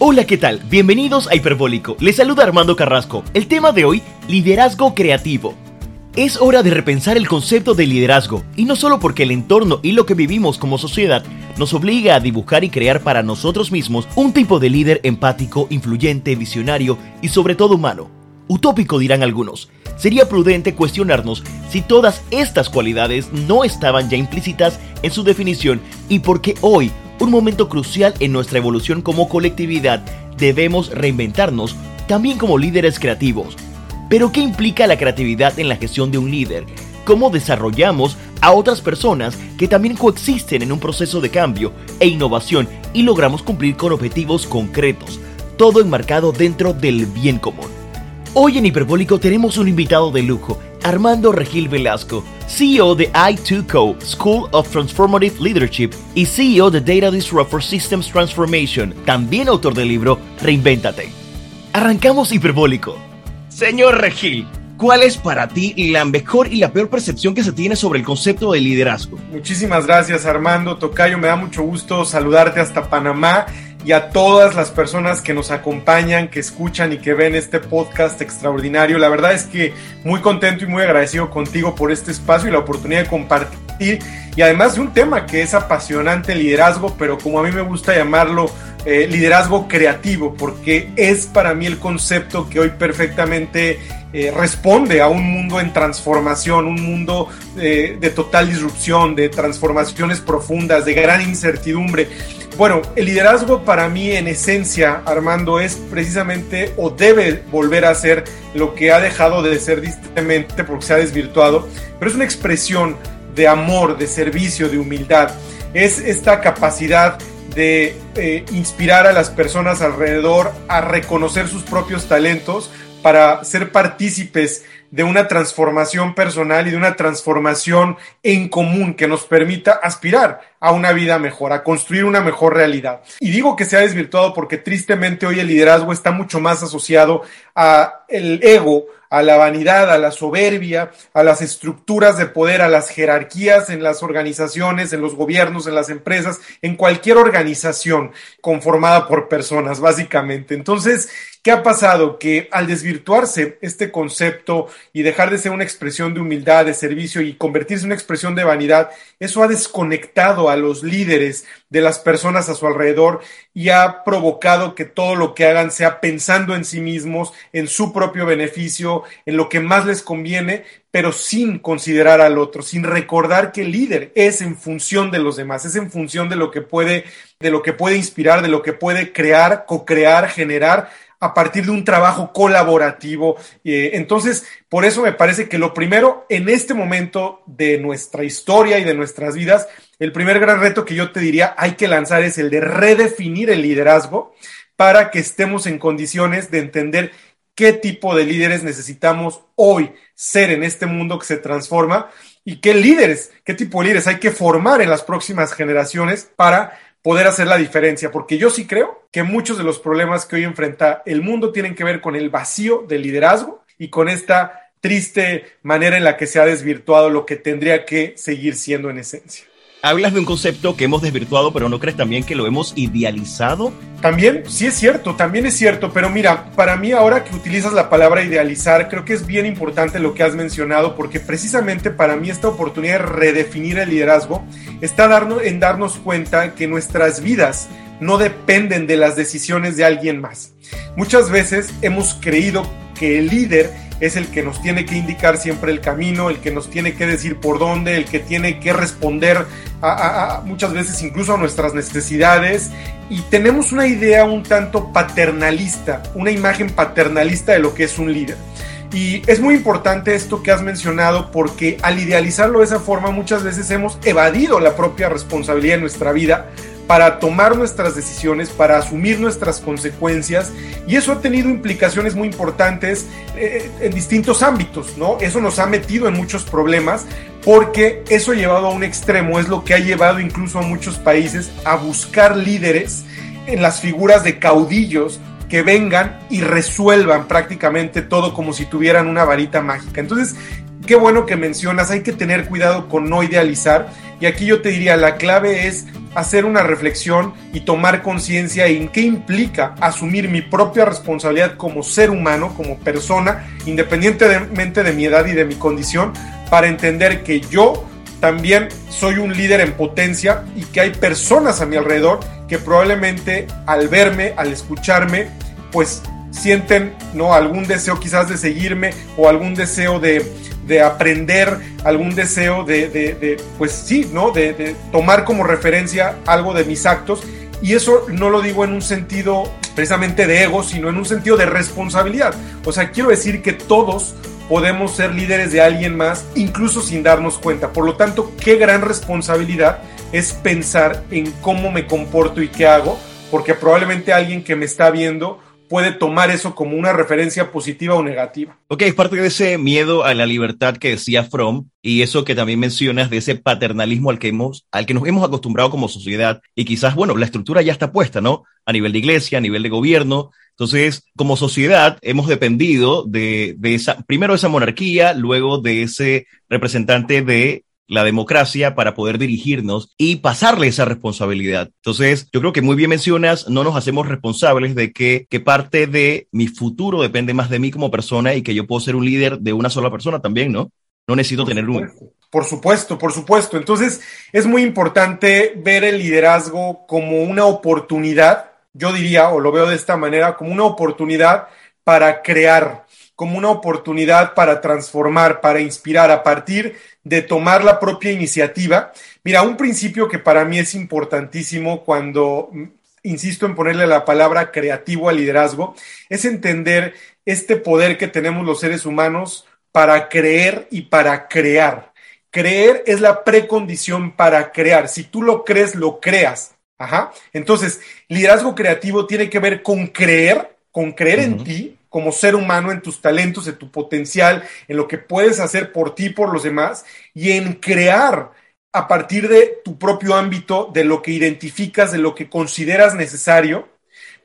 Hola, ¿qué tal? Bienvenidos a Hiperbólico. Les saluda Armando Carrasco. El tema de hoy, liderazgo creativo. Es hora de repensar el concepto de liderazgo, y no solo porque el entorno y lo que vivimos como sociedad nos obliga a dibujar y crear para nosotros mismos un tipo de líder empático, influyente, visionario y sobre todo humano. Utópico dirán algunos. Sería prudente cuestionarnos si todas estas cualidades no estaban ya implícitas en su definición y por qué hoy un momento crucial en nuestra evolución como colectividad, debemos reinventarnos también como líderes creativos. Pero ¿qué implica la creatividad en la gestión de un líder? ¿Cómo desarrollamos a otras personas que también coexisten en un proceso de cambio e innovación y logramos cumplir con objetivos concretos? Todo enmarcado dentro del bien común. Hoy en Hiperbólico tenemos un invitado de lujo, Armando Regil Velasco, CEO de I2Co, School of Transformative Leadership y CEO de Data Disruptor Systems Transformation, también autor del libro Reinvéntate. Arrancamos Hiperbólico. Señor Regil, ¿cuál es para ti la mejor y la peor percepción que se tiene sobre el concepto de liderazgo? Muchísimas gracias Armando Tocayo, me da mucho gusto saludarte hasta Panamá y a todas las personas que nos acompañan, que escuchan y que ven este podcast extraordinario. La verdad es que muy contento y muy agradecido contigo por este espacio y la oportunidad de compartir y además de un tema que es apasionante, liderazgo, pero como a mí me gusta llamarlo, eh, liderazgo creativo, porque es para mí el concepto que hoy perfectamente eh, responde a un mundo en transformación, un mundo eh, de total disrupción, de transformaciones profundas, de gran incertidumbre. Bueno, el liderazgo para mí en esencia, Armando, es precisamente o debe volver a ser lo que ha dejado de ser distentemente porque se ha desvirtuado, pero es una expresión de amor, de servicio, de humildad. Es esta capacidad de eh, inspirar a las personas alrededor a reconocer sus propios talentos para ser partícipes de una transformación personal y de una transformación en común que nos permita aspirar a una vida mejor, a construir una mejor realidad. Y digo que se ha desvirtuado porque tristemente hoy el liderazgo está mucho más asociado a el ego, a la vanidad, a la soberbia, a las estructuras de poder, a las jerarquías en las organizaciones, en los gobiernos, en las empresas, en cualquier organización conformada por personas, básicamente. Entonces, ¿qué ha pasado? Que al desvirtuarse este concepto y dejar de ser una expresión de humildad, de servicio y convertirse en una expresión de vanidad, eso ha desconectado a los líderes de las personas a su alrededor y ha provocado que todo lo que hagan sea pensando en sí mismos, en su propio beneficio, en lo que más les conviene, pero sin considerar al otro, sin recordar que el líder es en función de los demás, es en función de lo que puede, de lo que puede inspirar, de lo que puede crear, co-crear, generar a partir de un trabajo colaborativo. Eh, entonces, por eso me parece que lo primero en este momento de nuestra historia y de nuestras vidas, el primer gran reto que yo te diría hay que lanzar es el de redefinir el liderazgo para que estemos en condiciones de entender qué tipo de líderes necesitamos hoy ser en este mundo que se transforma y qué líderes, qué tipo de líderes hay que formar en las próximas generaciones para poder hacer la diferencia, porque yo sí creo que muchos de los problemas que hoy enfrenta el mundo tienen que ver con el vacío de liderazgo y con esta triste manera en la que se ha desvirtuado lo que tendría que seguir siendo en esencia. Hablas de un concepto que hemos desvirtuado, pero ¿no crees también que lo hemos idealizado? También, sí es cierto, también es cierto, pero mira, para mí ahora que utilizas la palabra idealizar, creo que es bien importante lo que has mencionado, porque precisamente para mí esta oportunidad de redefinir el liderazgo está darnos, en darnos cuenta que nuestras vidas no dependen de las decisiones de alguien más. Muchas veces hemos creído que el líder es el que nos tiene que indicar siempre el camino, el que nos tiene que decir por dónde, el que tiene que responder a, muchas veces incluso a nuestras necesidades y tenemos una idea un tanto paternalista, una imagen paternalista de lo que es un líder. Y es muy importante esto que has mencionado porque al idealizarlo de esa forma muchas veces hemos evadido la propia responsabilidad de nuestra vida para tomar nuestras decisiones, para asumir nuestras consecuencias y eso ha tenido implicaciones muy importantes eh, en distintos ámbitos, ¿no? Eso nos ha metido en muchos problemas porque eso llevado a un extremo es lo que ha llevado incluso a muchos países a buscar líderes en las figuras de caudillos que vengan y resuelvan prácticamente todo como si tuvieran una varita mágica. Entonces, qué bueno que mencionas, hay que tener cuidado con no idealizar y aquí yo te diría, la clave es hacer una reflexión y tomar conciencia en qué implica asumir mi propia responsabilidad como ser humano, como persona, independientemente de mi edad y de mi condición, para entender que yo también soy un líder en potencia y que hay personas a mi alrededor que probablemente al verme, al escucharme, pues sienten no algún deseo quizás de seguirme o algún deseo de, de aprender, algún deseo de, de, pues sí, ¿no? De, de, tomar como referencia algo de mis actos. Y eso no lo digo en un sentido precisamente de ego, sino en un sentido de responsabilidad. O sea, quiero decir que todos podemos ser líderes de alguien más, incluso sin darnos cuenta. Por lo tanto, qué gran responsabilidad es pensar en cómo me comporto y qué hago, porque probablemente alguien que me está viendo puede tomar eso como una referencia positiva o negativa. Ok, es parte de ese miedo a la libertad que decía Fromm y eso que también mencionas de ese paternalismo al que, hemos, al que nos hemos acostumbrado como sociedad y quizás, bueno, la estructura ya está puesta, ¿no? A nivel de iglesia, a nivel de gobierno. Entonces, como sociedad hemos dependido de, de esa, primero de esa monarquía, luego de ese representante de la democracia para poder dirigirnos y pasarle esa responsabilidad. Entonces, yo creo que muy bien mencionas, no nos hacemos responsables de que, que parte de mi futuro depende más de mí como persona y que yo puedo ser un líder de una sola persona también, ¿no? No necesito por tener supuesto, un... Por supuesto, por supuesto. Entonces, es muy importante ver el liderazgo como una oportunidad, yo diría, o lo veo de esta manera, como una oportunidad para crear, como una oportunidad para transformar, para inspirar a partir de tomar la propia iniciativa. Mira, un principio que para mí es importantísimo cuando mm, insisto en ponerle la palabra creativo al liderazgo, es entender este poder que tenemos los seres humanos para creer y para crear. Creer es la precondición para crear. Si tú lo crees, lo creas. Ajá. Entonces, liderazgo creativo tiene que ver con creer, con creer uh -huh. en ti, como ser humano, en tus talentos, en tu potencial, en lo que puedes hacer por ti, por los demás, y en crear a partir de tu propio ámbito, de lo que identificas, de lo que consideras necesario,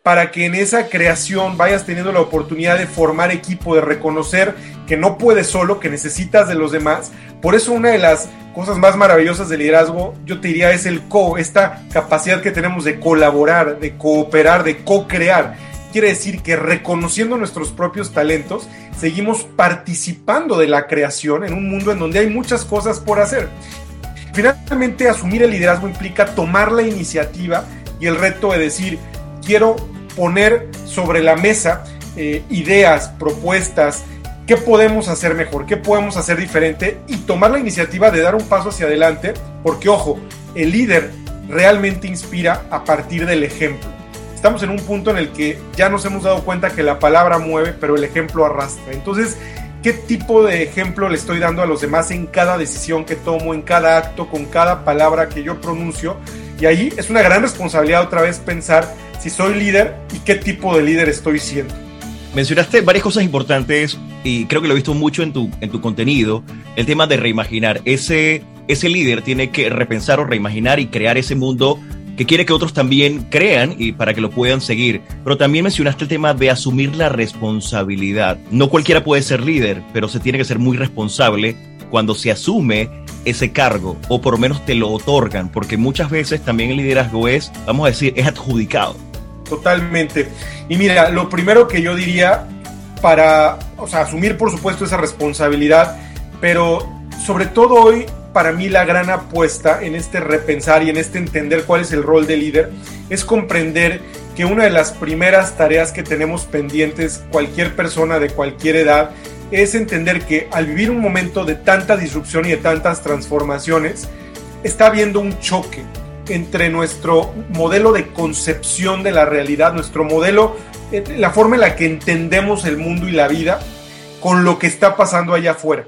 para que en esa creación vayas teniendo la oportunidad de formar equipo, de reconocer que no puedes solo, que necesitas de los demás. Por eso una de las cosas más maravillosas del liderazgo, yo te diría, es el co, esta capacidad que tenemos de colaborar, de cooperar, de co-crear quiere decir que reconociendo nuestros propios talentos, seguimos participando de la creación en un mundo en donde hay muchas cosas por hacer. Finalmente, asumir el liderazgo implica tomar la iniciativa y el reto de decir, quiero poner sobre la mesa eh, ideas, propuestas, qué podemos hacer mejor, qué podemos hacer diferente y tomar la iniciativa de dar un paso hacia adelante, porque ojo, el líder realmente inspira a partir del ejemplo estamos en un punto en el que ya nos hemos dado cuenta que la palabra mueve, pero el ejemplo arrastra. Entonces, ¿qué tipo de ejemplo le estoy dando a los demás en cada decisión que tomo, en cada acto, con cada palabra que yo pronuncio? Y ahí es una gran responsabilidad otra vez pensar si soy líder y qué tipo de líder estoy siendo. Mencionaste varias cosas importantes y creo que lo he visto mucho en tu, en tu contenido, el tema de reimaginar. Ese, ese líder tiene que repensar o reimaginar y crear ese mundo que quiere que otros también crean y para que lo puedan seguir. Pero también mencionaste el tema de asumir la responsabilidad. No cualquiera puede ser líder, pero se tiene que ser muy responsable cuando se asume ese cargo o por lo menos te lo otorgan, porque muchas veces también el liderazgo es, vamos a decir, es adjudicado. Totalmente. Y mira, lo primero que yo diría para, o sea, asumir por supuesto esa responsabilidad, pero sobre todo hoy para mí la gran apuesta en este repensar y en este entender cuál es el rol de líder es comprender que una de las primeras tareas que tenemos pendientes cualquier persona de cualquier edad es entender que al vivir un momento de tanta disrupción y de tantas transformaciones, está habiendo un choque entre nuestro modelo de concepción de la realidad, nuestro modelo, eh, la forma en la que entendemos el mundo y la vida, con lo que está pasando allá afuera.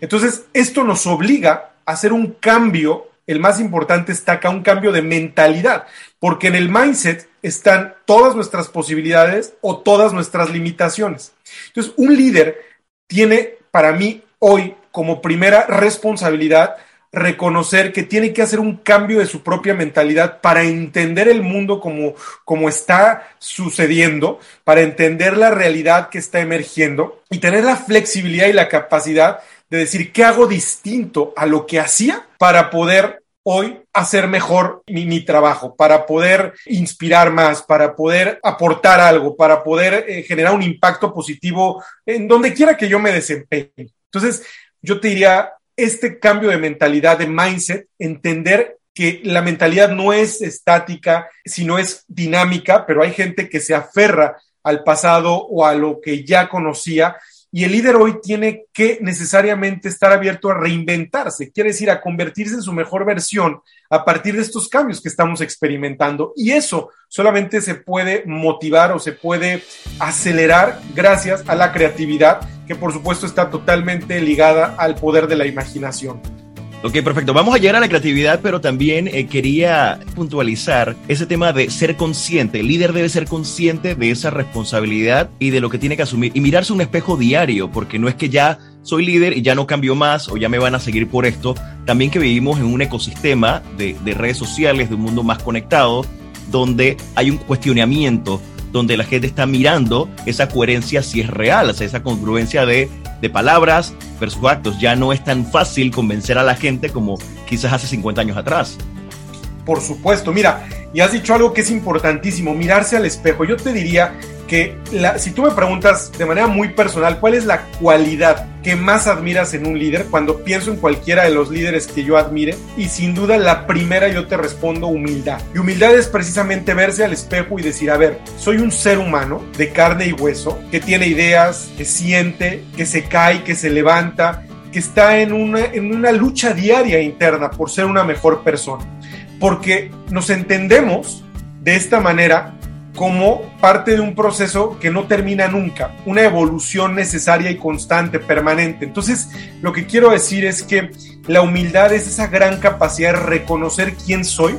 Entonces, esto nos obliga hacer un cambio, el más importante está acá, un cambio de mentalidad, porque en el mindset están todas nuestras posibilidades o todas nuestras limitaciones. Entonces, un líder tiene para mí hoy como primera responsabilidad reconocer que tiene que hacer un cambio de su propia mentalidad para entender el mundo como, como está sucediendo, para entender la realidad que está emergiendo y tener la flexibilidad y la capacidad de decir qué hago distinto a lo que hacía para poder hoy hacer mejor mi, trabajo, para poder inspirar más, para poder aportar algo, para poder eh, generar un impacto positivo en donde quiera que yo me desempeñe. Entonces, yo te diría, este cambio de mentalidad, de mindset, entender que la mentalidad no es estática, sino es dinámica, pero hay gente que se aferra al pasado o a lo que ya conocía y el líder hoy tiene que necesariamente estar abierto a reinventarse, quiere decir, a convertirse en su mejor versión a partir de estos cambios que estamos experimentando. Y eso solamente se puede motivar o se puede acelerar gracias a la creatividad, que por supuesto está totalmente ligada al poder de la imaginación. Ok, perfecto. Vamos a llegar a la creatividad, pero también eh, quería puntualizar ese tema de ser consciente. El líder debe ser consciente de esa responsabilidad y de lo que tiene que asumir y mirarse un espejo diario, porque no es que ya soy líder y ya no cambio más o ya me van a seguir por esto. También que vivimos en un ecosistema de, de redes sociales, de un mundo más conectado, donde hay un cuestionamiento donde la gente está mirando esa coherencia si es real, esa congruencia de, de palabras versus actos. Ya no es tan fácil convencer a la gente como quizás hace 50 años atrás. Por supuesto, mira, y has dicho algo que es importantísimo, mirarse al espejo. Yo te diría que si tú me preguntas de manera muy personal cuál es la cualidad que más admiras en un líder, cuando pienso en cualquiera de los líderes que yo admire, y sin duda la primera yo te respondo humildad. Y humildad es precisamente verse al espejo y decir, a ver, soy un ser humano de carne y hueso, que tiene ideas, que siente, que se cae, que se levanta, que está en una, en una lucha diaria interna por ser una mejor persona. Porque nos entendemos de esta manera como parte de un proceso que no termina nunca, una evolución necesaria y constante, permanente. Entonces, lo que quiero decir es que la humildad es esa gran capacidad de reconocer quién soy,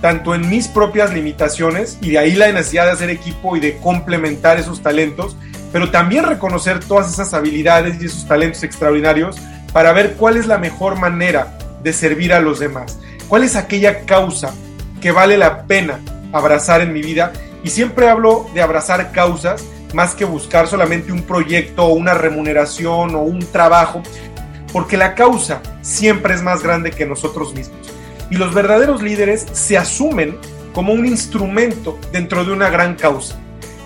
tanto en mis propias limitaciones, y de ahí la necesidad de hacer equipo y de complementar esos talentos, pero también reconocer todas esas habilidades y esos talentos extraordinarios para ver cuál es la mejor manera de servir a los demás, cuál es aquella causa que vale la pena abrazar en mi vida y siempre hablo de abrazar causas más que buscar solamente un proyecto o una remuneración o un trabajo, porque la causa siempre es más grande que nosotros mismos. Y los verdaderos líderes se asumen como un instrumento dentro de una gran causa,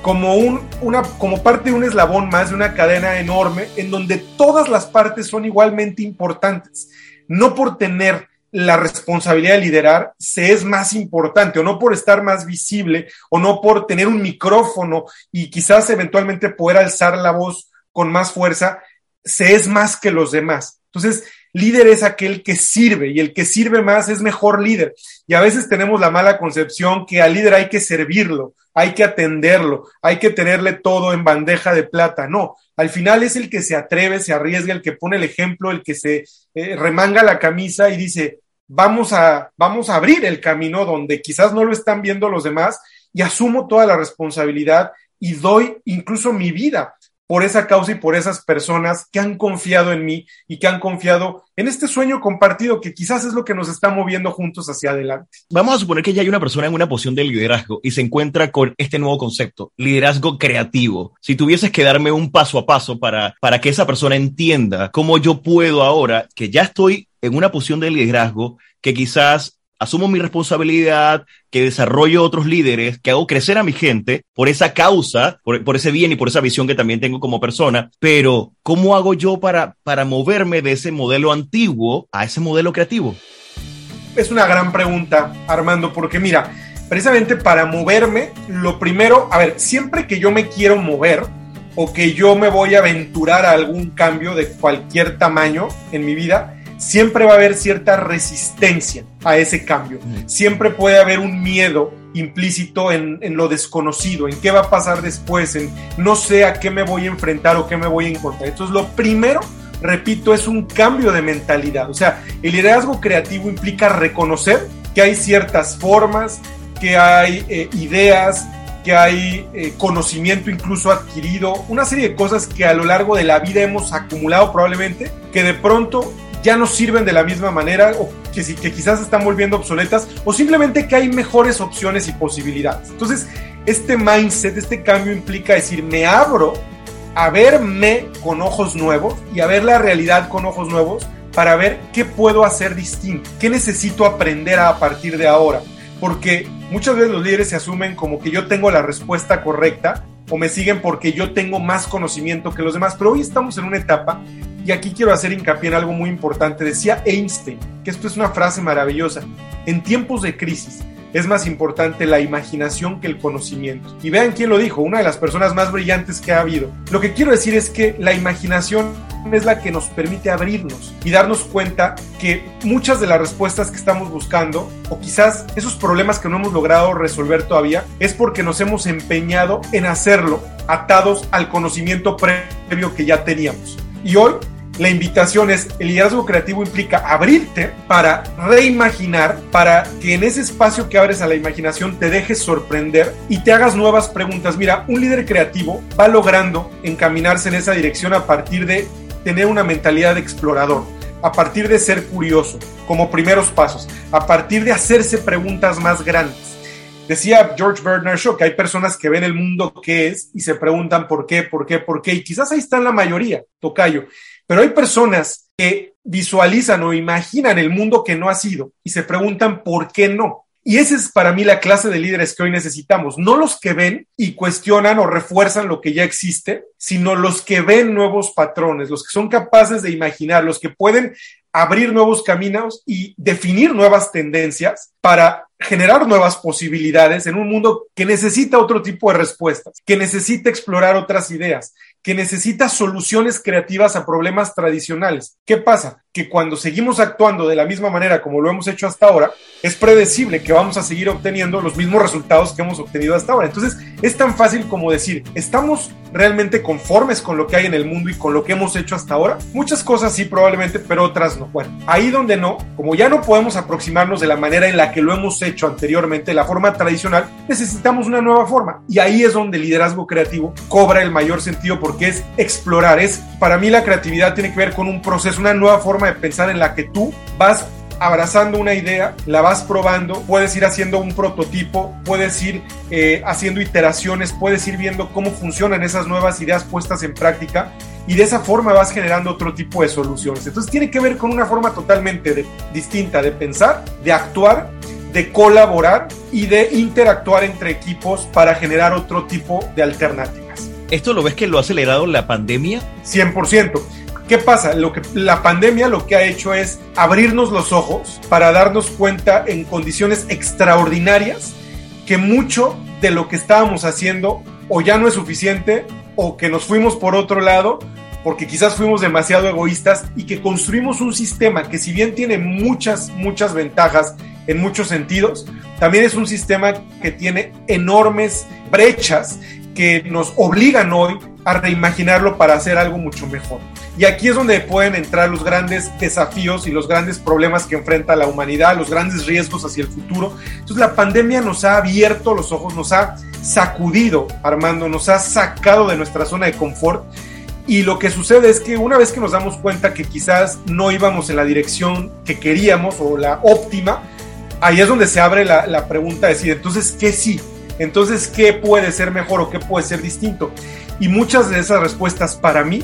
como, un, una, como parte de un eslabón más de una cadena enorme en donde todas las partes son igualmente importantes, no por tener la responsabilidad de liderar se es más importante, o no por estar más visible, o no por tener un micrófono y quizás eventualmente poder alzar la voz con más fuerza, se es más que los demás. Entonces, líder es aquel que sirve y el que sirve más es mejor líder. Y a veces tenemos la mala concepción que al líder hay que servirlo, hay que atenderlo, hay que tenerle todo en bandeja de plata. No, al final es el que se atreve, se arriesga, el que pone el ejemplo, el que se eh, remanga la camisa y dice, vamos a, vamos a abrir el camino donde quizás no lo están viendo los demás y asumo toda la responsabilidad y doy incluso mi vida por esa causa y por esas personas que han confiado en mí y que han confiado en este sueño compartido que quizás es lo que nos está moviendo juntos hacia adelante. Vamos a suponer que ya hay una persona en una posición de liderazgo y se encuentra con este nuevo concepto, liderazgo creativo. Si tuvieses que darme un paso a paso para, para que esa persona entienda cómo yo puedo ahora, que ya estoy en una posición de liderazgo que quizás asumo mi responsabilidad, que desarrollo otros líderes, que hago crecer a mi gente por esa causa, por, ese bien y por esa visión que también tengo como persona, pero ¿cómo hago yo para, para moverme de ese modelo antiguo a ese modelo creativo? Es una gran pregunta, Armando, porque mira, precisamente para moverme, lo primero, a ver, siempre que yo me quiero mover o que yo me voy a aventurar a algún cambio de cualquier tamaño en mi vida, siempre va a haber cierta resistencia a ese cambio. Siempre puede haber un miedo implícito en, lo desconocido, en qué va a pasar después, en no sé a qué me voy a enfrentar o qué me voy a encontrar. Entonces, lo primero, repito, es un cambio de mentalidad. O sea, el liderazgo creativo implica reconocer que hay ciertas formas, que hay eh, ideas, que hay eh, conocimiento incluso adquirido, una serie de cosas que a lo largo de la vida hemos acumulado probablemente, que de pronto ya no sirven de la misma manera o que, que quizás están volviendo obsoletas o simplemente que hay mejores opciones y posibilidades. Entonces, este mindset, este cambio implica decir, me abro a verme con ojos nuevos y a ver la realidad con ojos nuevos para ver qué puedo hacer distinto, qué necesito aprender a, partir de ahora. Porque muchas veces los líderes se asumen como que yo tengo la respuesta correcta o me siguen porque yo tengo más conocimiento que los demás. Pero hoy estamos en una etapa y aquí quiero hacer hincapié en algo muy importante. Decía Einstein, que esto es una frase maravillosa, en tiempos de crisis es más importante la imaginación que el conocimiento. Y vean quién lo dijo, una de las personas más brillantes que ha habido. Lo que quiero decir es que la imaginación es la que nos permite abrirnos y darnos cuenta que muchas de las respuestas que estamos buscando, o quizás esos problemas que no hemos logrado resolver todavía, es porque nos hemos empeñado en hacerlo atados al conocimiento previo que ya teníamos. Y hoy la invitación es, el liderazgo creativo implica abrirte para reimaginar, para que en ese espacio que abres a la imaginación te dejes sorprender y te hagas nuevas preguntas. Mira, un líder creativo va logrando encaminarse en esa dirección a partir de tener una mentalidad de explorador, a partir de ser curioso, como primeros pasos, a partir de hacerse preguntas más grandes. Decía George Bernard Shaw que hay personas que ven el mundo que es y se preguntan por qué, por qué, por qué, y quizás ahí está la mayoría, Tocayo. Pero hay personas que visualizan o imaginan el mundo que no ha sido y se preguntan por qué no. Y esa es para mí la clase de líderes que hoy necesitamos, no los que ven y cuestionan o refuerzan lo que ya existe, sino los que ven nuevos patrones, los que son capaces de imaginar, los que pueden abrir nuevos caminos y definir nuevas tendencias para generar nuevas posibilidades en un mundo que necesita otro tipo de respuestas, que necesita explorar otras ideas, que necesita soluciones creativas a problemas tradicionales. ¿Qué pasa? Que cuando seguimos actuando de la misma manera como lo hemos hecho hasta ahora, es predecible que vamos a seguir obteniendo los mismos resultados que hemos obtenido hasta ahora. Entonces, es tan fácil como decir, ¿estamos realmente conformes con lo que hay en el mundo y con lo que hemos hecho hasta ahora? Muchas cosas sí, probablemente, pero otras no. Bueno, ahí donde no, como ya no podemos aproximarnos de la manera en la que lo hemos hecho anteriormente, la forma tradicional, necesitamos una nueva forma. Y ahí es donde el liderazgo creativo cobra el mayor sentido porque es explorar. Es, para mí la creatividad tiene que ver con un proceso, una nueva forma de pensar en la que tú vas abrazando una idea, la vas probando, puedes ir haciendo un prototipo, puedes ir eh, haciendo iteraciones, puedes ir viendo cómo funcionan esas nuevas ideas puestas en práctica y de esa forma vas generando otro tipo de soluciones. Entonces tiene que ver con una forma totalmente distinta de pensar, de actuar, de colaborar y de interactuar entre equipos para generar otro tipo de alternativas. ¿Esto lo ves que lo ha acelerado la pandemia? 100%. ¿Qué pasa? Lo que, la pandemia lo que ha hecho es abrirnos los ojos para darnos cuenta en condiciones extraordinarias que mucho de lo que estábamos haciendo o ya no es suficiente o que nos fuimos por otro lado porque quizás fuimos demasiado egoístas y que construimos un sistema que si bien tiene muchas, muchas ventajas en muchos sentidos, también es un sistema que tiene enormes brechas que nos obligan hoy a reimaginarlo para hacer algo mucho mejor. Y aquí es donde pueden entrar los grandes desafíos y los grandes problemas que enfrenta la humanidad, los grandes riesgos hacia el futuro. Entonces la pandemia nos ha abierto los ojos, nos ha sacudido, Armando, nos ha sacado de nuestra zona de confort. Y lo que sucede es que una vez que nos damos cuenta que quizás no íbamos en la dirección que queríamos o la óptima, ahí es donde se abre la, pregunta de decir, entonces, ¿qué sí? Entonces, ¿qué puede ser mejor o qué puede ser distinto? Y muchas de esas respuestas para mí,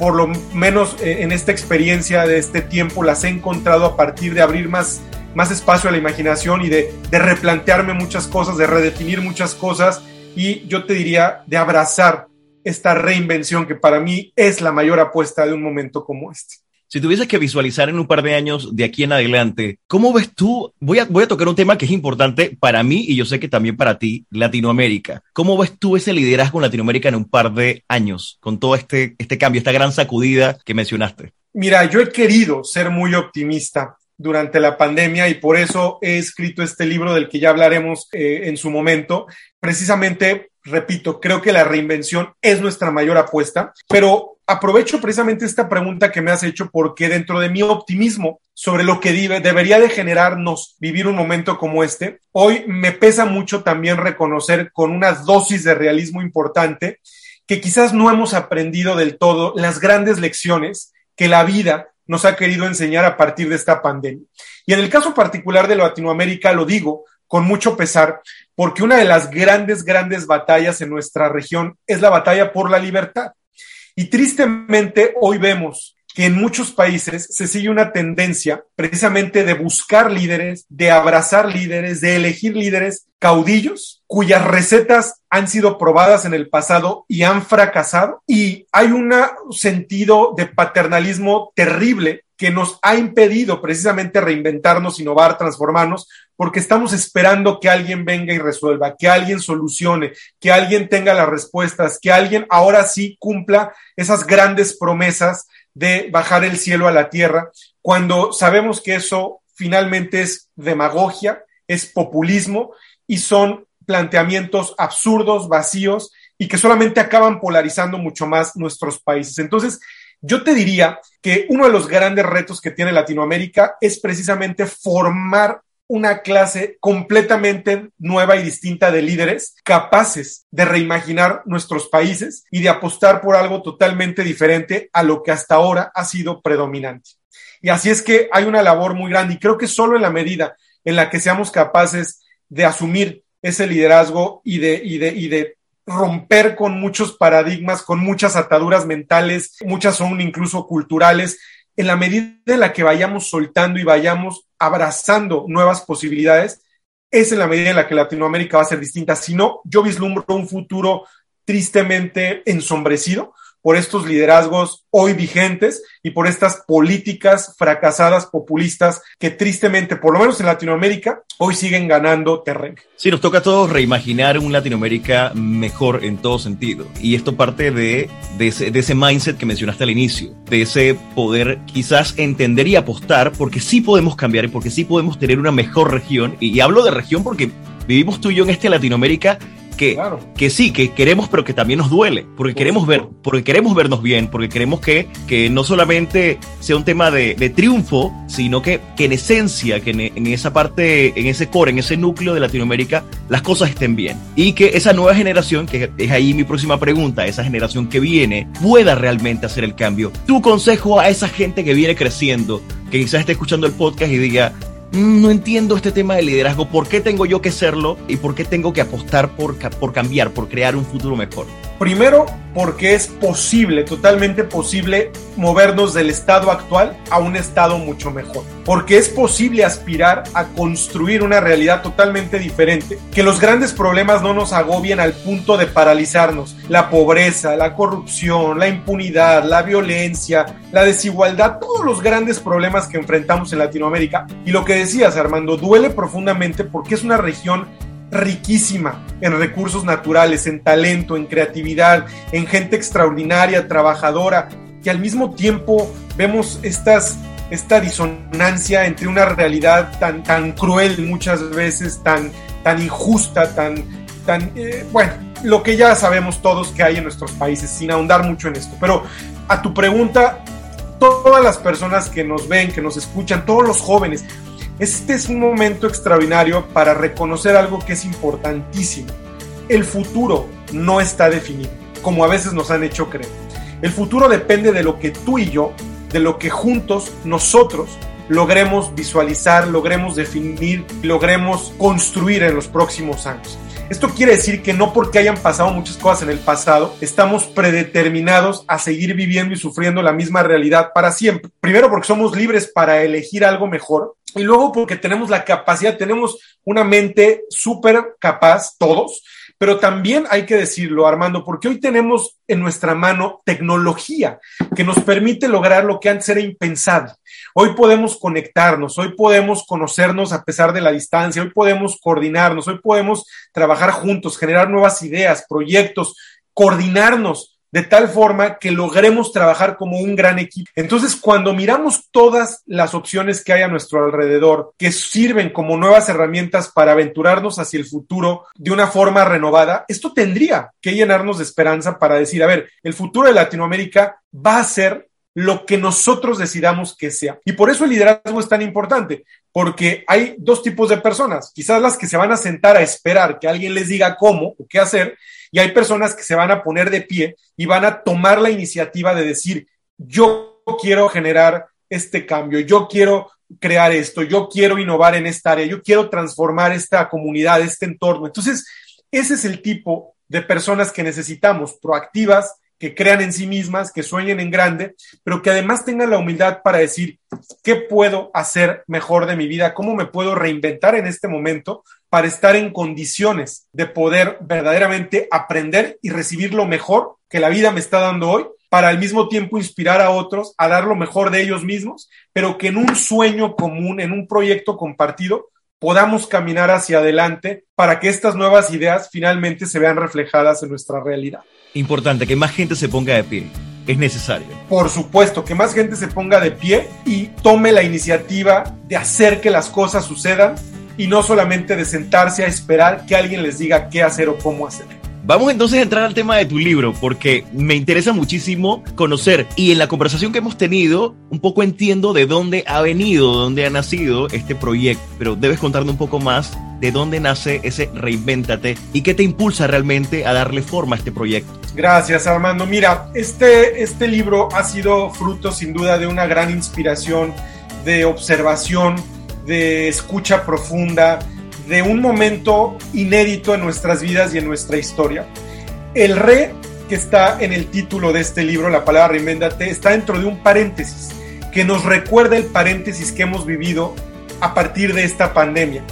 por lo menos eh, en esta experiencia de este tiempo, las he encontrado a partir de abrir más, más espacio a la imaginación y de, de replantearme muchas cosas, de redefinir muchas cosas y yo te diría de abrazar esta reinvención que para mí es la mayor apuesta de un momento como este. Si tuvieses que visualizar en un par de años de aquí en adelante, ¿cómo ves tú? Voy a, voy a tocar un tema que es importante para mí y yo sé que también para ti, Latinoamérica. ¿Cómo ves tú ese liderazgo en Latinoamérica en un par de años con todo este, este cambio, esta gran sacudida que mencionaste? Mira, yo he querido ser muy optimista durante la pandemia y por eso he escrito este libro del que ya hablaremos eh, en su momento, precisamente repito, creo que la reinvención es nuestra mayor apuesta, pero aprovecho precisamente esta pregunta que me has hecho porque dentro de mi optimismo sobre lo que debería de generarnos vivir un momento como este, hoy me pesa mucho también reconocer con una dosis de realismo importante que quizás no hemos aprendido del todo las grandes lecciones que la vida nos ha querido enseñar a partir de esta pandemia. Y en el caso particular de Latinoamérica, lo digo con mucho pesar, porque una de las grandes, grandes batallas en nuestra región es la batalla por la libertad. Y tristemente hoy vemos que en muchos países se sigue una tendencia precisamente de buscar líderes, de abrazar líderes, de elegir líderes caudillos cuyas recetas han sido probadas en el pasado y han fracasado. Y hay un sentido de paternalismo terrible que nos ha impedido precisamente reinventarnos, innovar, transformarnos, porque estamos esperando que alguien venga y resuelva, que alguien solucione, que alguien tenga las respuestas, que alguien ahora sí cumpla esas grandes promesas de bajar el cielo a la tierra, cuando sabemos que eso finalmente es demagogia, es populismo y son planteamientos absurdos, vacíos y que solamente acaban polarizando mucho más nuestros países. Entonces, yo te diría que uno de los grandes retos que tiene Latinoamérica es precisamente formar una clase completamente nueva y distinta de líderes capaces de reimaginar nuestros países y de apostar por algo totalmente diferente a lo que hasta ahora ha sido predominante. Y así es que hay una labor muy grande y creo que solo en la medida en la que seamos capaces de asumir ese liderazgo y de, y de, y de romper con muchos paradigmas, con muchas ataduras mentales, muchas son incluso culturales, en la medida en la que vayamos soltando y vayamos abrazando nuevas posibilidades, es en la medida en la que Latinoamérica va a ser distinta. Si no, yo vislumbro un futuro tristemente ensombrecido, por estos liderazgos hoy vigentes y por estas políticas fracasadas populistas que tristemente, por lo menos en Latinoamérica, hoy siguen ganando terreno. Sí, nos toca a todos reimaginar un Latinoamérica mejor en todo sentido. Y esto parte de, ese, mindset que mencionaste al inicio, de ese poder quizás entender y apostar porque sí podemos cambiar y porque sí podemos tener una mejor región. Y, y hablo de región porque vivimos tú y yo en este Latinoamérica que, que sí, que queremos, pero que también nos duele, porque queremos ver, porque queremos vernos bien, porque queremos que, que no solamente sea un tema de, de triunfo, sino que, que en esencia, que en, en, esa parte, en ese core, en ese núcleo de Latinoamérica, las cosas estén bien. Y que esa nueva generación, que es ahí mi próxima pregunta, esa generación que viene, pueda realmente hacer el cambio. Tu consejo a esa gente que viene creciendo, que quizás esté escuchando el podcast y diga, no entiendo este tema de liderazgo, ¿por qué tengo yo que serlo y por qué tengo que apostar por, por cambiar, por crear un futuro mejor? Primero, porque es posible, totalmente posible, movernos del estado actual a un estado mucho mejor. Porque es posible aspirar a construir una realidad totalmente diferente, que los grandes problemas no nos agobien al punto de paralizarnos. La pobreza, la corrupción, la impunidad, la violencia, la desigualdad, todos los grandes problemas que enfrentamos en Latinoamérica. Y lo que decías, Armando, duele profundamente porque es una región riquísima en recursos naturales, en talento, en creatividad, en gente extraordinaria, trabajadora, que al mismo tiempo vemos estas, esta disonancia entre una realidad tan, tan cruel muchas veces, tan, tan injusta, tan, tan, eh, bueno, lo que ya sabemos todos que hay en nuestros países, sin ahondar mucho en esto. Pero a tu pregunta, todas las personas que nos ven, que nos escuchan, todos los jóvenes, este es un momento extraordinario para reconocer algo que es importantísimo. El futuro no está definido, como a veces nos han hecho creer. El futuro depende de lo que tú y yo, de lo que juntos nosotros logremos visualizar, logremos definir, logremos construir en los próximos años. Esto quiere decir que no porque hayan pasado muchas cosas en el pasado, estamos predeterminados a seguir viviendo y sufriendo la misma realidad para siempre. Primero porque somos libres para elegir algo mejor y luego porque tenemos la capacidad, tenemos una mente súper capaz, todos, pero también hay que decirlo, Armando, porque hoy tenemos en nuestra mano tecnología que nos permite lograr lo que antes era impensable. Hoy podemos conectarnos, hoy podemos conocernos a pesar de la distancia, hoy podemos coordinarnos, hoy podemos trabajar juntos, generar nuevas ideas, proyectos, coordinarnos de tal forma que logremos trabajar como un gran equipo. Entonces, cuando miramos todas las opciones que hay a nuestro alrededor, que sirven como nuevas herramientas para aventurarnos hacia el futuro de una forma renovada, esto tendría que llenarnos de esperanza para decir, a ver, el futuro de Latinoamérica va a ser lo que nosotros decidamos que sea. Y por eso el liderazgo es tan importante, porque hay dos tipos de personas, quizás las que se van a sentar a esperar que alguien les diga cómo o qué hacer, y hay personas que se van a poner de pie y van a tomar la iniciativa de decir, yo quiero generar este cambio, yo quiero crear esto, yo quiero innovar en esta área, yo quiero transformar esta comunidad, este entorno. Entonces, ese es el tipo de personas que necesitamos, proactivas, que crean en sí mismas, que sueñen en grande, pero que además tengan la humildad para decir, ¿qué puedo hacer mejor de mi vida? ¿Cómo me puedo reinventar en este momento para estar en condiciones de poder verdaderamente aprender y recibir lo mejor que la vida me está dando hoy? para al mismo tiempo inspirar a otros a dar lo mejor de ellos mismos, pero que en un sueño común, en un proyecto compartido, podamos caminar hacia adelante para que estas nuevas ideas finalmente se vean reflejadas en nuestra realidad. Importante, que más gente se ponga de pie. Es necesario. Por supuesto, que más gente se ponga de pie y tome la iniciativa de hacer que las cosas sucedan y no solamente de sentarse a esperar que alguien les diga qué hacer o cómo hacer. Vamos entonces a entrar al tema de tu libro, porque me interesa muchísimo conocer y en la conversación que hemos tenido, un poco entiendo de dónde ha venido, dónde ha nacido este proyecto, pero debes contarme un poco más de dónde nace ese Reinvéntate y qué te impulsa realmente a darle forma a este proyecto. Gracias, Armando. Mira, este, este libro ha sido fruto sin duda de una gran inspiración, de observación, de escucha profunda, de un momento inédito en nuestras vidas y en nuestra historia. El re que está en el título de este libro, la palabra reinvéntate, está dentro de un paréntesis que nos recuerda el paréntesis que hemos vivido a partir de esta pandemia.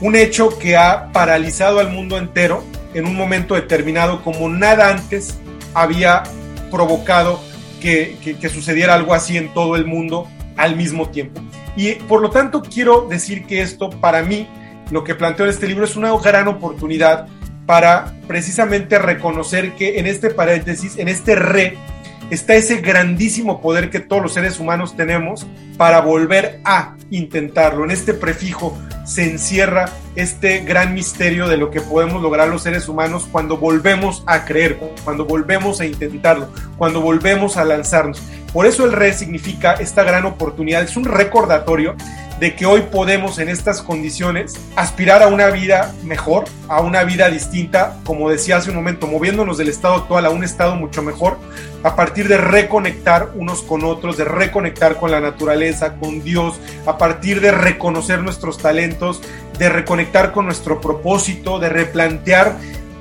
Un hecho que ha paralizado al mundo entero en un momento determinado como nada antes había provocado que, que, sucediera algo así en todo el mundo al mismo tiempo. Y por lo tanto quiero decir que esto para mí lo que planteo en este libro es una gran oportunidad para precisamente reconocer que en este paréntesis, en este re, está ese grandísimo poder que todos los seres humanos tenemos para volver a intentarlo. En este prefijo se encierra este gran misterio de lo que podemos lograr los seres humanos cuando volvemos a creer, cuando volvemos a intentarlo, cuando volvemos a lanzarnos. Por eso el re significa esta gran oportunidad, es un recordatorio de que hoy podemos en estas condiciones aspirar a una vida mejor, a una vida distinta, como decía hace un momento, moviéndonos del estado actual a un estado mucho mejor, a partir de reconectar unos con otros, de reconectar con la naturaleza, con Dios, a partir de reconocer nuestros talentos, de reconectar con nuestro propósito, de replantear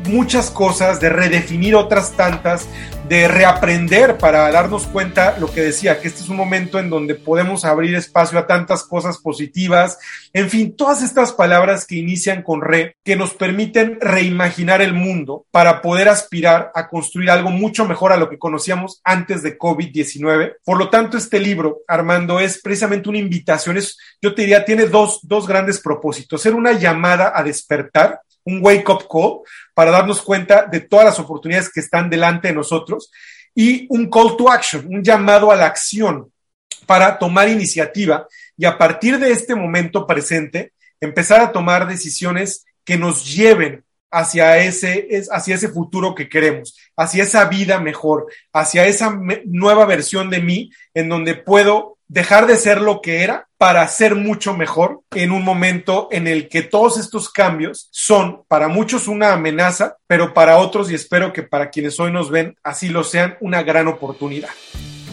muchas cosas, de redefinir otras tantas, de reaprender para darnos cuenta, lo que decía, que este es un momento en donde podemos abrir espacio a tantas cosas positivas, en fin, todas estas palabras que inician con re, que nos permiten reimaginar el mundo para poder aspirar a construir algo mucho mejor a lo que conocíamos antes de COVID-19. Por lo tanto, este libro, Armando, es precisamente una invitación, es, yo te diría, tiene dos, dos grandes propósitos, ser una llamada a despertar, un wake-up call para darnos cuenta de todas las oportunidades que están delante de nosotros y un call to action, un llamado a la acción para tomar iniciativa y a partir de este momento presente empezar a tomar decisiones que nos lleven hacia ese, hacia ese futuro que queremos, hacia esa vida mejor, hacia esa nueva versión de mí en donde puedo dejar de ser lo que era para ser mucho mejor en un momento en el que todos estos cambios son para muchos una amenaza, pero para otros, y espero que para quienes hoy nos ven, así lo sean, una gran oportunidad.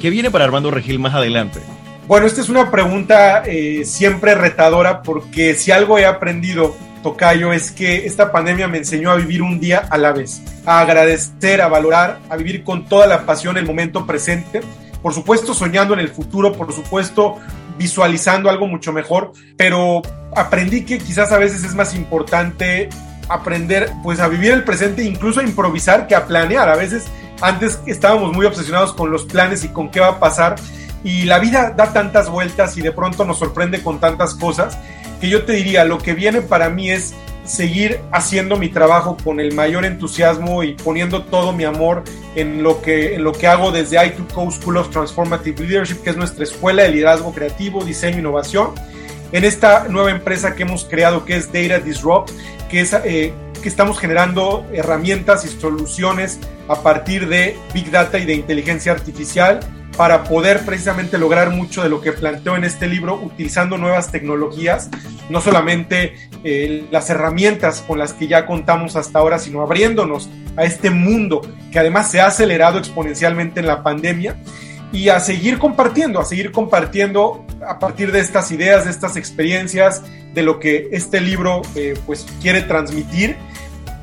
¿Qué viene para Armando Regil más adelante? Bueno, esta es una pregunta eh, siempre retadora porque si algo he aprendido Tocayo, es que esta pandemia me enseñó a vivir un día a la vez, a agradecer, a valorar, a vivir con toda la pasión el momento presente por supuesto soñando en el futuro, por supuesto visualizando algo mucho mejor, pero aprendí que quizás a veces es más importante aprender pues a vivir el presente, incluso a improvisar que a planear. A veces antes estábamos muy obsesionados con los planes y con qué va a pasar y la vida da tantas vueltas y de pronto nos sorprende con tantas cosas que yo te diría, lo que viene para mí es seguir haciendo mi trabajo con el mayor entusiasmo y poniendo todo mi amor en lo que, en lo que hago desde I2Co School of Transformative Leadership, que es nuestra escuela de liderazgo creativo, diseño e innovación, en esta nueva empresa que hemos creado que es Data Disrupt, que es... Eh, que estamos generando herramientas y soluciones a partir de Big Data y de inteligencia artificial para poder precisamente lograr mucho de lo que planteo en este libro utilizando nuevas tecnologías, no solamente eh, las herramientas con las que ya contamos hasta ahora, sino abriéndonos a este mundo que además se ha acelerado exponencialmente en la pandemia y a seguir compartiendo, a seguir compartiendo a partir de estas ideas, de estas experiencias, de lo que este libro eh, pues quiere transmitir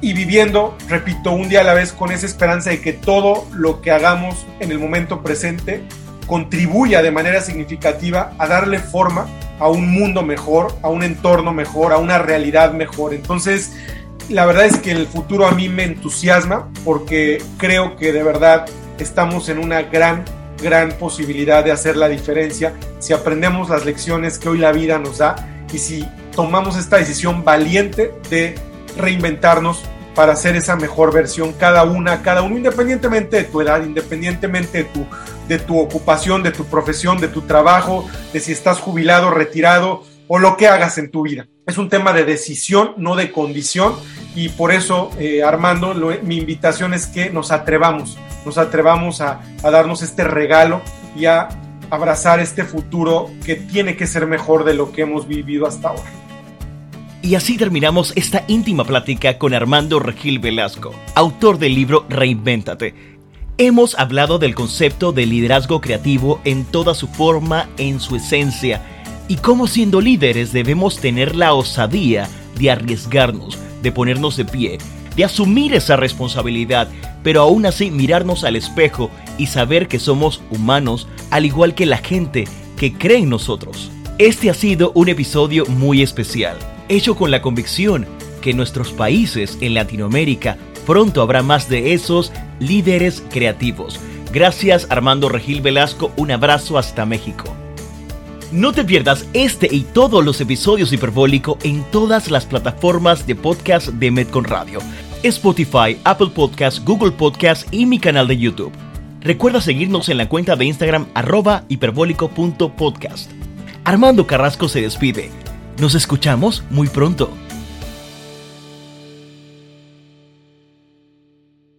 y viviendo, repito, un día a la vez con esa esperanza de que todo lo que hagamos en el momento presente contribuya de manera significativa a darle forma a un mundo mejor, a un entorno mejor, a una realidad mejor. Entonces, la verdad es que el futuro a mí me entusiasma porque creo que de verdad estamos en una gran, gran posibilidad de hacer la diferencia si aprendemos las lecciones que hoy la vida nos da y si tomamos esta decisión valiente de reinventarnos para hacer esa mejor versión cada una, cada uno, independientemente de tu edad, independientemente de tu, de tu ocupación, de tu profesión, de tu trabajo, de si estás jubilado, retirado o lo que hagas en tu vida. Es un tema de decisión, no de condición, y por eso, eh, Armando, mi invitación es que nos atrevamos, nos atrevamos a, a darnos este regalo y a abrazar este futuro que tiene que ser mejor de lo que hemos vivido hasta ahora. Y así terminamos esta íntima plática con Armando Regil Velasco, autor del libro Reinvéntate. Hemos hablado del concepto de liderazgo creativo en toda su forma, en su esencia, y cómo siendo líderes debemos tener la osadía de arriesgarnos, de ponernos de pie, de asumir esa responsabilidad, pero aún así mirarnos al espejo y saber que somos humanos al igual que la gente que cree en nosotros. Este ha sido un episodio muy especial hecho con la convicción que en nuestros países en Latinoamérica pronto habrá más de esos líderes creativos. Gracias Armando Regil Velasco, un abrazo hasta México. No te pierdas este y todos los episodios Hiperbólico en todas las plataformas de podcast de Medcon Radio, Spotify, Apple Podcasts, Google Podcasts y mi canal de YouTube. Recuerda seguirnos en la cuenta de Instagram arroba hiperbólico.podcast. Armando Carrasco se despide. Nos escuchamos muy pronto.